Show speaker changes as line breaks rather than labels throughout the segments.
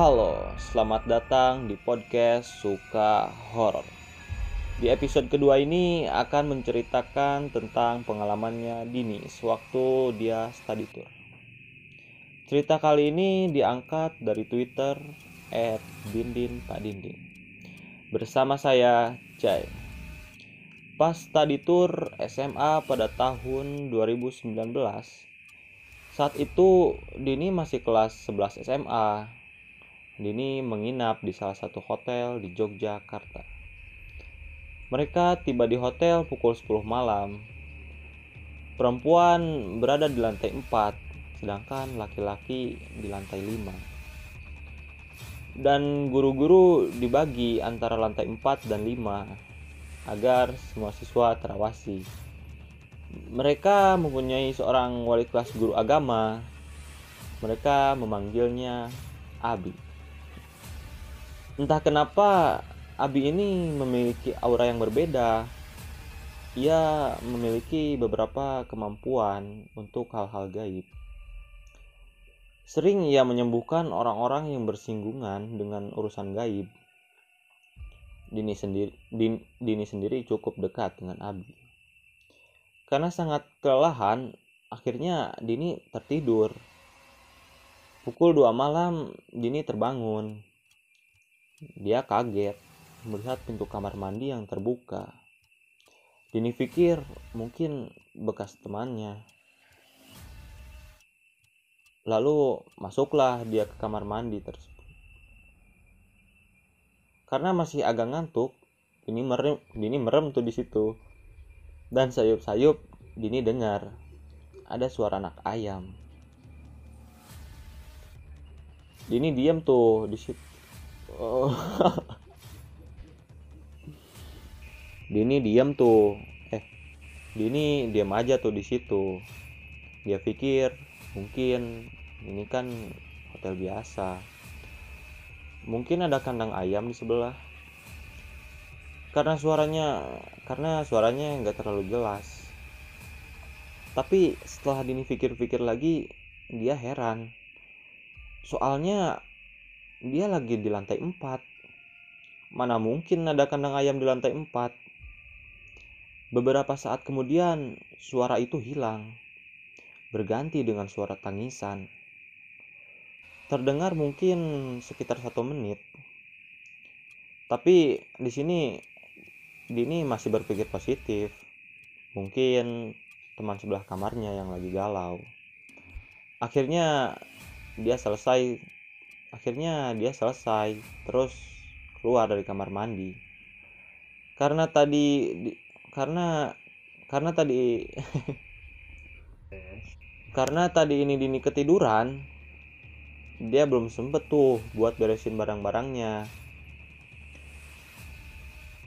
Halo, selamat datang di podcast Suka Horor. Di episode kedua ini akan menceritakan tentang pengalamannya Dini sewaktu dia study tour. Cerita kali ini diangkat dari Twitter @dindin Pak. Bersama saya, Jai. Pas study tour SMA pada tahun 2019, saat itu Dini masih kelas 11 SMA Dini menginap di salah satu hotel di Yogyakarta. Mereka tiba di hotel pukul 10 malam. Perempuan berada di lantai 4, sedangkan laki-laki di lantai 5. Dan guru-guru dibagi antara lantai 4 dan 5 agar semua siswa terawasi. Mereka mempunyai seorang wali kelas guru agama. Mereka memanggilnya Abi. Entah kenapa Abi ini memiliki aura yang berbeda. Ia memiliki beberapa kemampuan untuk hal-hal gaib. Sering ia menyembuhkan orang-orang yang bersinggungan dengan urusan gaib. Dini sendiri, Din, Dini sendiri cukup dekat dengan Abi. Karena sangat kelelahan, akhirnya Dini tertidur. Pukul 2 malam, Dini terbangun dia kaget melihat pintu kamar mandi yang terbuka. Dini pikir mungkin bekas temannya. Lalu masuklah dia ke kamar mandi tersebut. Karena masih agak ngantuk, Dini merem, Dini merem tuh di situ. Dan sayup-sayup Dini dengar ada suara anak ayam. Dini diam tuh di situ oh. Dini diam tuh. Eh Dini diam aja tuh di situ. Dia pikir mungkin ini kan hotel biasa. Mungkin ada kandang ayam di sebelah. Karena suaranya karena suaranya nggak terlalu jelas. Tapi setelah Dini pikir-pikir lagi dia heran. Soalnya dia lagi di lantai 4. Mana mungkin ada kandang ayam di lantai 4? Beberapa saat kemudian, suara itu hilang, berganti dengan suara tangisan. Terdengar mungkin sekitar satu menit. Tapi di sini Dini masih berpikir positif. Mungkin teman sebelah kamarnya yang lagi galau. Akhirnya dia selesai akhirnya dia selesai terus keluar dari kamar mandi. Karena tadi di, karena karena tadi karena tadi ini Dini ketiduran dia belum sempet tuh buat beresin barang-barangnya.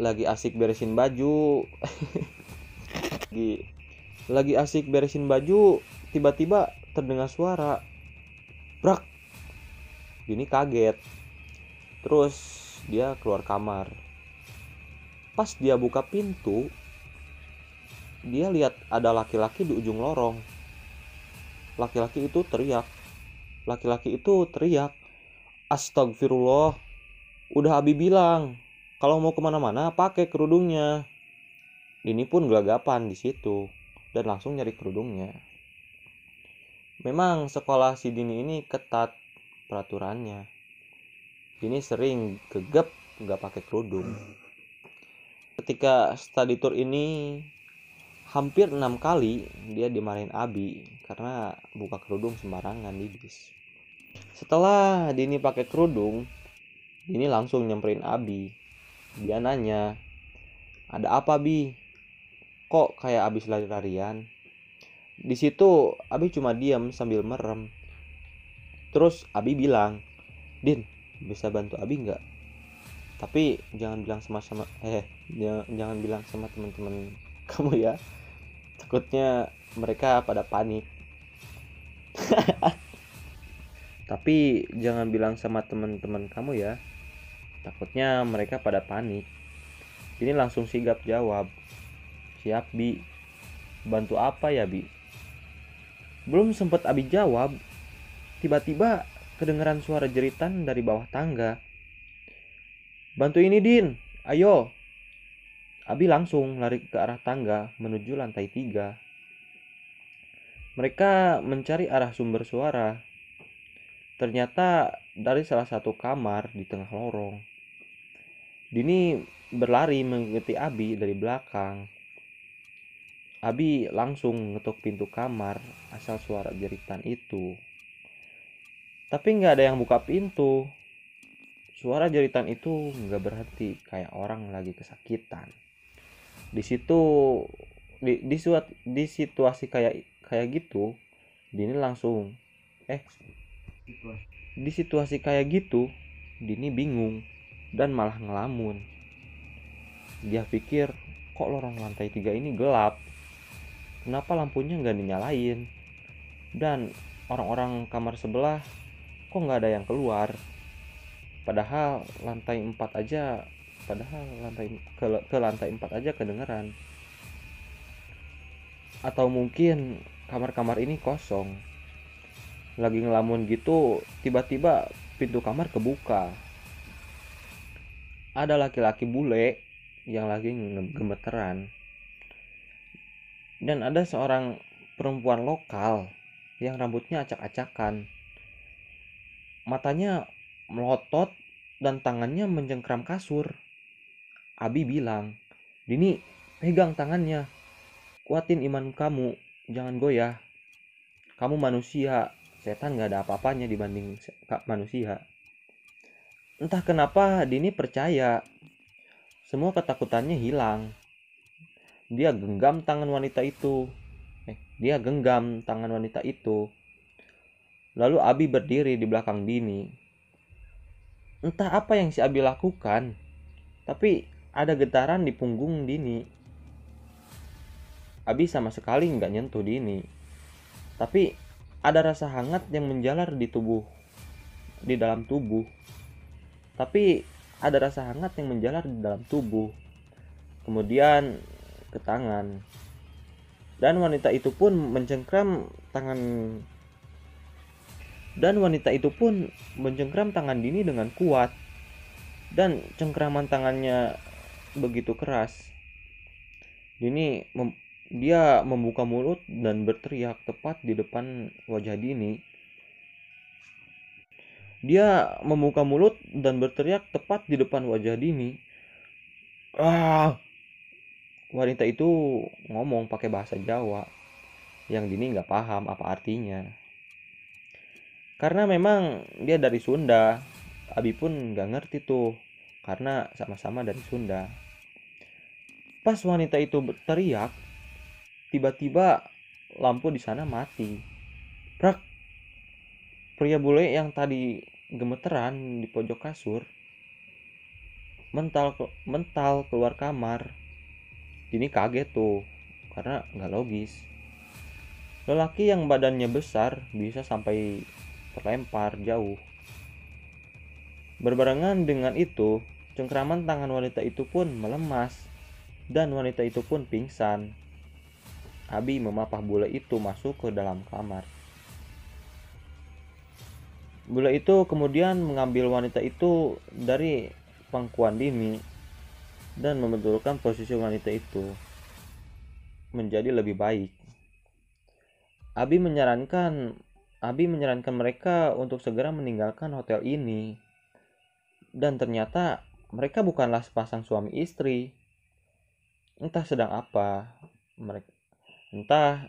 Lagi asik beresin baju. Lagi lagi asik beresin baju tiba-tiba terdengar suara. Brak Dini kaget. Terus dia keluar kamar. Pas dia buka pintu, dia lihat ada laki-laki di ujung lorong. Laki-laki itu teriak. Laki-laki itu teriak. Astagfirullah. Udah Abi bilang, kalau mau ke mana-mana pakai kerudungnya. Dini pun gelagapan di situ dan langsung nyari kerudungnya. Memang sekolah si Dini ini ketat peraturannya. Ini sering gegap nggak pakai kerudung. Ketika study tour ini hampir enam kali dia dimarahin Abi karena buka kerudung sembarangan di bis. Setelah Dini pakai kerudung Dini langsung nyamperin Abi. Dia nanya ada apa Bi? Kok kayak abis lari-larian? Di situ Abi cuma diam sambil merem terus Abi bilang Din bisa bantu Abi nggak? Tapi jangan bilang sama sama eh jangan, jangan bilang sama teman-teman kamu ya. Takutnya mereka pada panik. Tapi jangan bilang sama teman-teman kamu ya. Takutnya mereka pada panik. Ini langsung sigap jawab siap bi. Bantu apa ya bi? Belum sempat abi jawab tiba-tiba kedengeran suara jeritan dari bawah tangga. Bantu ini, Din. Ayo. Abi langsung lari ke arah tangga menuju lantai tiga. Mereka mencari arah sumber suara. Ternyata dari salah satu kamar di tengah lorong. Dini berlari mengikuti Abi dari belakang. Abi langsung ngetuk pintu kamar asal suara jeritan itu. Tapi nggak ada yang buka pintu. Suara jeritan itu nggak berhenti kayak orang lagi kesakitan. Di situ di di, suat, di situasi kayak kayak gitu, Dini langsung eh di situasi kayak gitu, Dini bingung dan malah ngelamun. Dia pikir kok lorong lantai tiga ini gelap. Kenapa lampunya nggak dinyalain? Dan orang-orang kamar sebelah kok nggak ada yang keluar? Padahal lantai 4 aja padahal lantai ke, ke lantai 4 aja kedengeran. Atau mungkin kamar-kamar ini kosong. Lagi ngelamun gitu tiba-tiba pintu kamar kebuka. Ada laki-laki bule yang lagi gemeteran. Dan ada seorang perempuan lokal yang rambutnya acak-acakan Matanya melotot dan tangannya mencengkram kasur. Abi bilang, Dini, pegang tangannya. Kuatin iman kamu, jangan goyah. Kamu manusia, setan gak ada apa-apanya dibanding manusia. Entah kenapa Dini percaya. Semua ketakutannya hilang. Dia genggam tangan wanita itu. Eh, dia genggam tangan wanita itu Lalu Abi berdiri di belakang Dini. Entah apa yang si Abi lakukan, tapi ada getaran di punggung Dini. Abi sama sekali nggak nyentuh Dini. Tapi ada rasa hangat yang menjalar di tubuh, di dalam tubuh. Tapi ada rasa hangat yang menjalar di dalam tubuh. Kemudian ke tangan. Dan wanita itu pun mencengkram tangan dan wanita itu pun mencengkram tangan Dini dengan kuat. Dan cengkraman tangannya begitu keras. Dini mem dia membuka mulut dan berteriak tepat di depan wajah Dini. Dia membuka mulut dan berteriak tepat di depan wajah Dini. Ah! Wanita itu ngomong pakai bahasa Jawa yang Dini nggak paham apa artinya karena memang dia dari Sunda. Abi pun nggak ngerti tuh. Karena sama-sama dari Sunda. Pas wanita itu berteriak tiba-tiba lampu di sana mati. Prak. Pria bule yang tadi gemeteran di pojok kasur mental mental keluar kamar. Ini kaget tuh karena nggak logis. Lelaki yang badannya besar bisa sampai terlempar jauh. Berbarengan dengan itu, cengkraman tangan wanita itu pun melemas dan wanita itu pun pingsan. Abi memapah bule itu masuk ke dalam kamar. Bule itu kemudian mengambil wanita itu dari pangkuan dini dan membetulkan posisi wanita itu menjadi lebih baik. Abi menyarankan Abi menyarankan mereka untuk segera meninggalkan hotel ini. Dan ternyata mereka bukanlah sepasang suami istri. Entah sedang apa mereka entah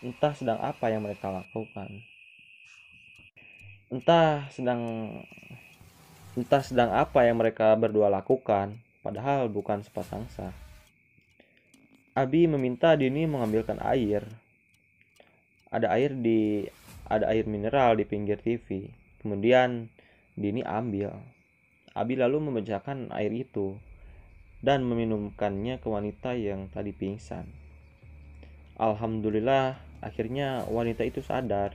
entah sedang apa yang mereka lakukan. Entah sedang entah sedang apa yang mereka berdua lakukan, padahal bukan sepasang sah. Abi meminta Dini mengambilkan air ada air di ada air mineral di pinggir TV. Kemudian Dini ambil. Abi lalu memecahkan air itu dan meminumkannya ke wanita yang tadi pingsan. Alhamdulillah, akhirnya wanita itu sadar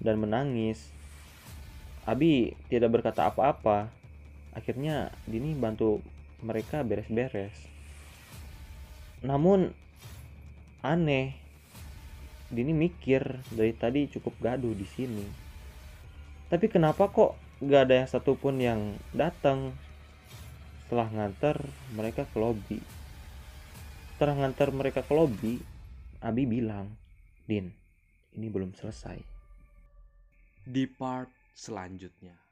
dan menangis. Abi tidak berkata apa-apa. Akhirnya Dini bantu mereka beres-beres. Namun aneh Dini mikir dari tadi cukup gaduh di sini. tapi kenapa kok gak ada yang satupun yang datang setelah nganter mereka ke lobby setelah nganter mereka ke lobby Abi bilang Din ini belum selesai
Di part selanjutnya.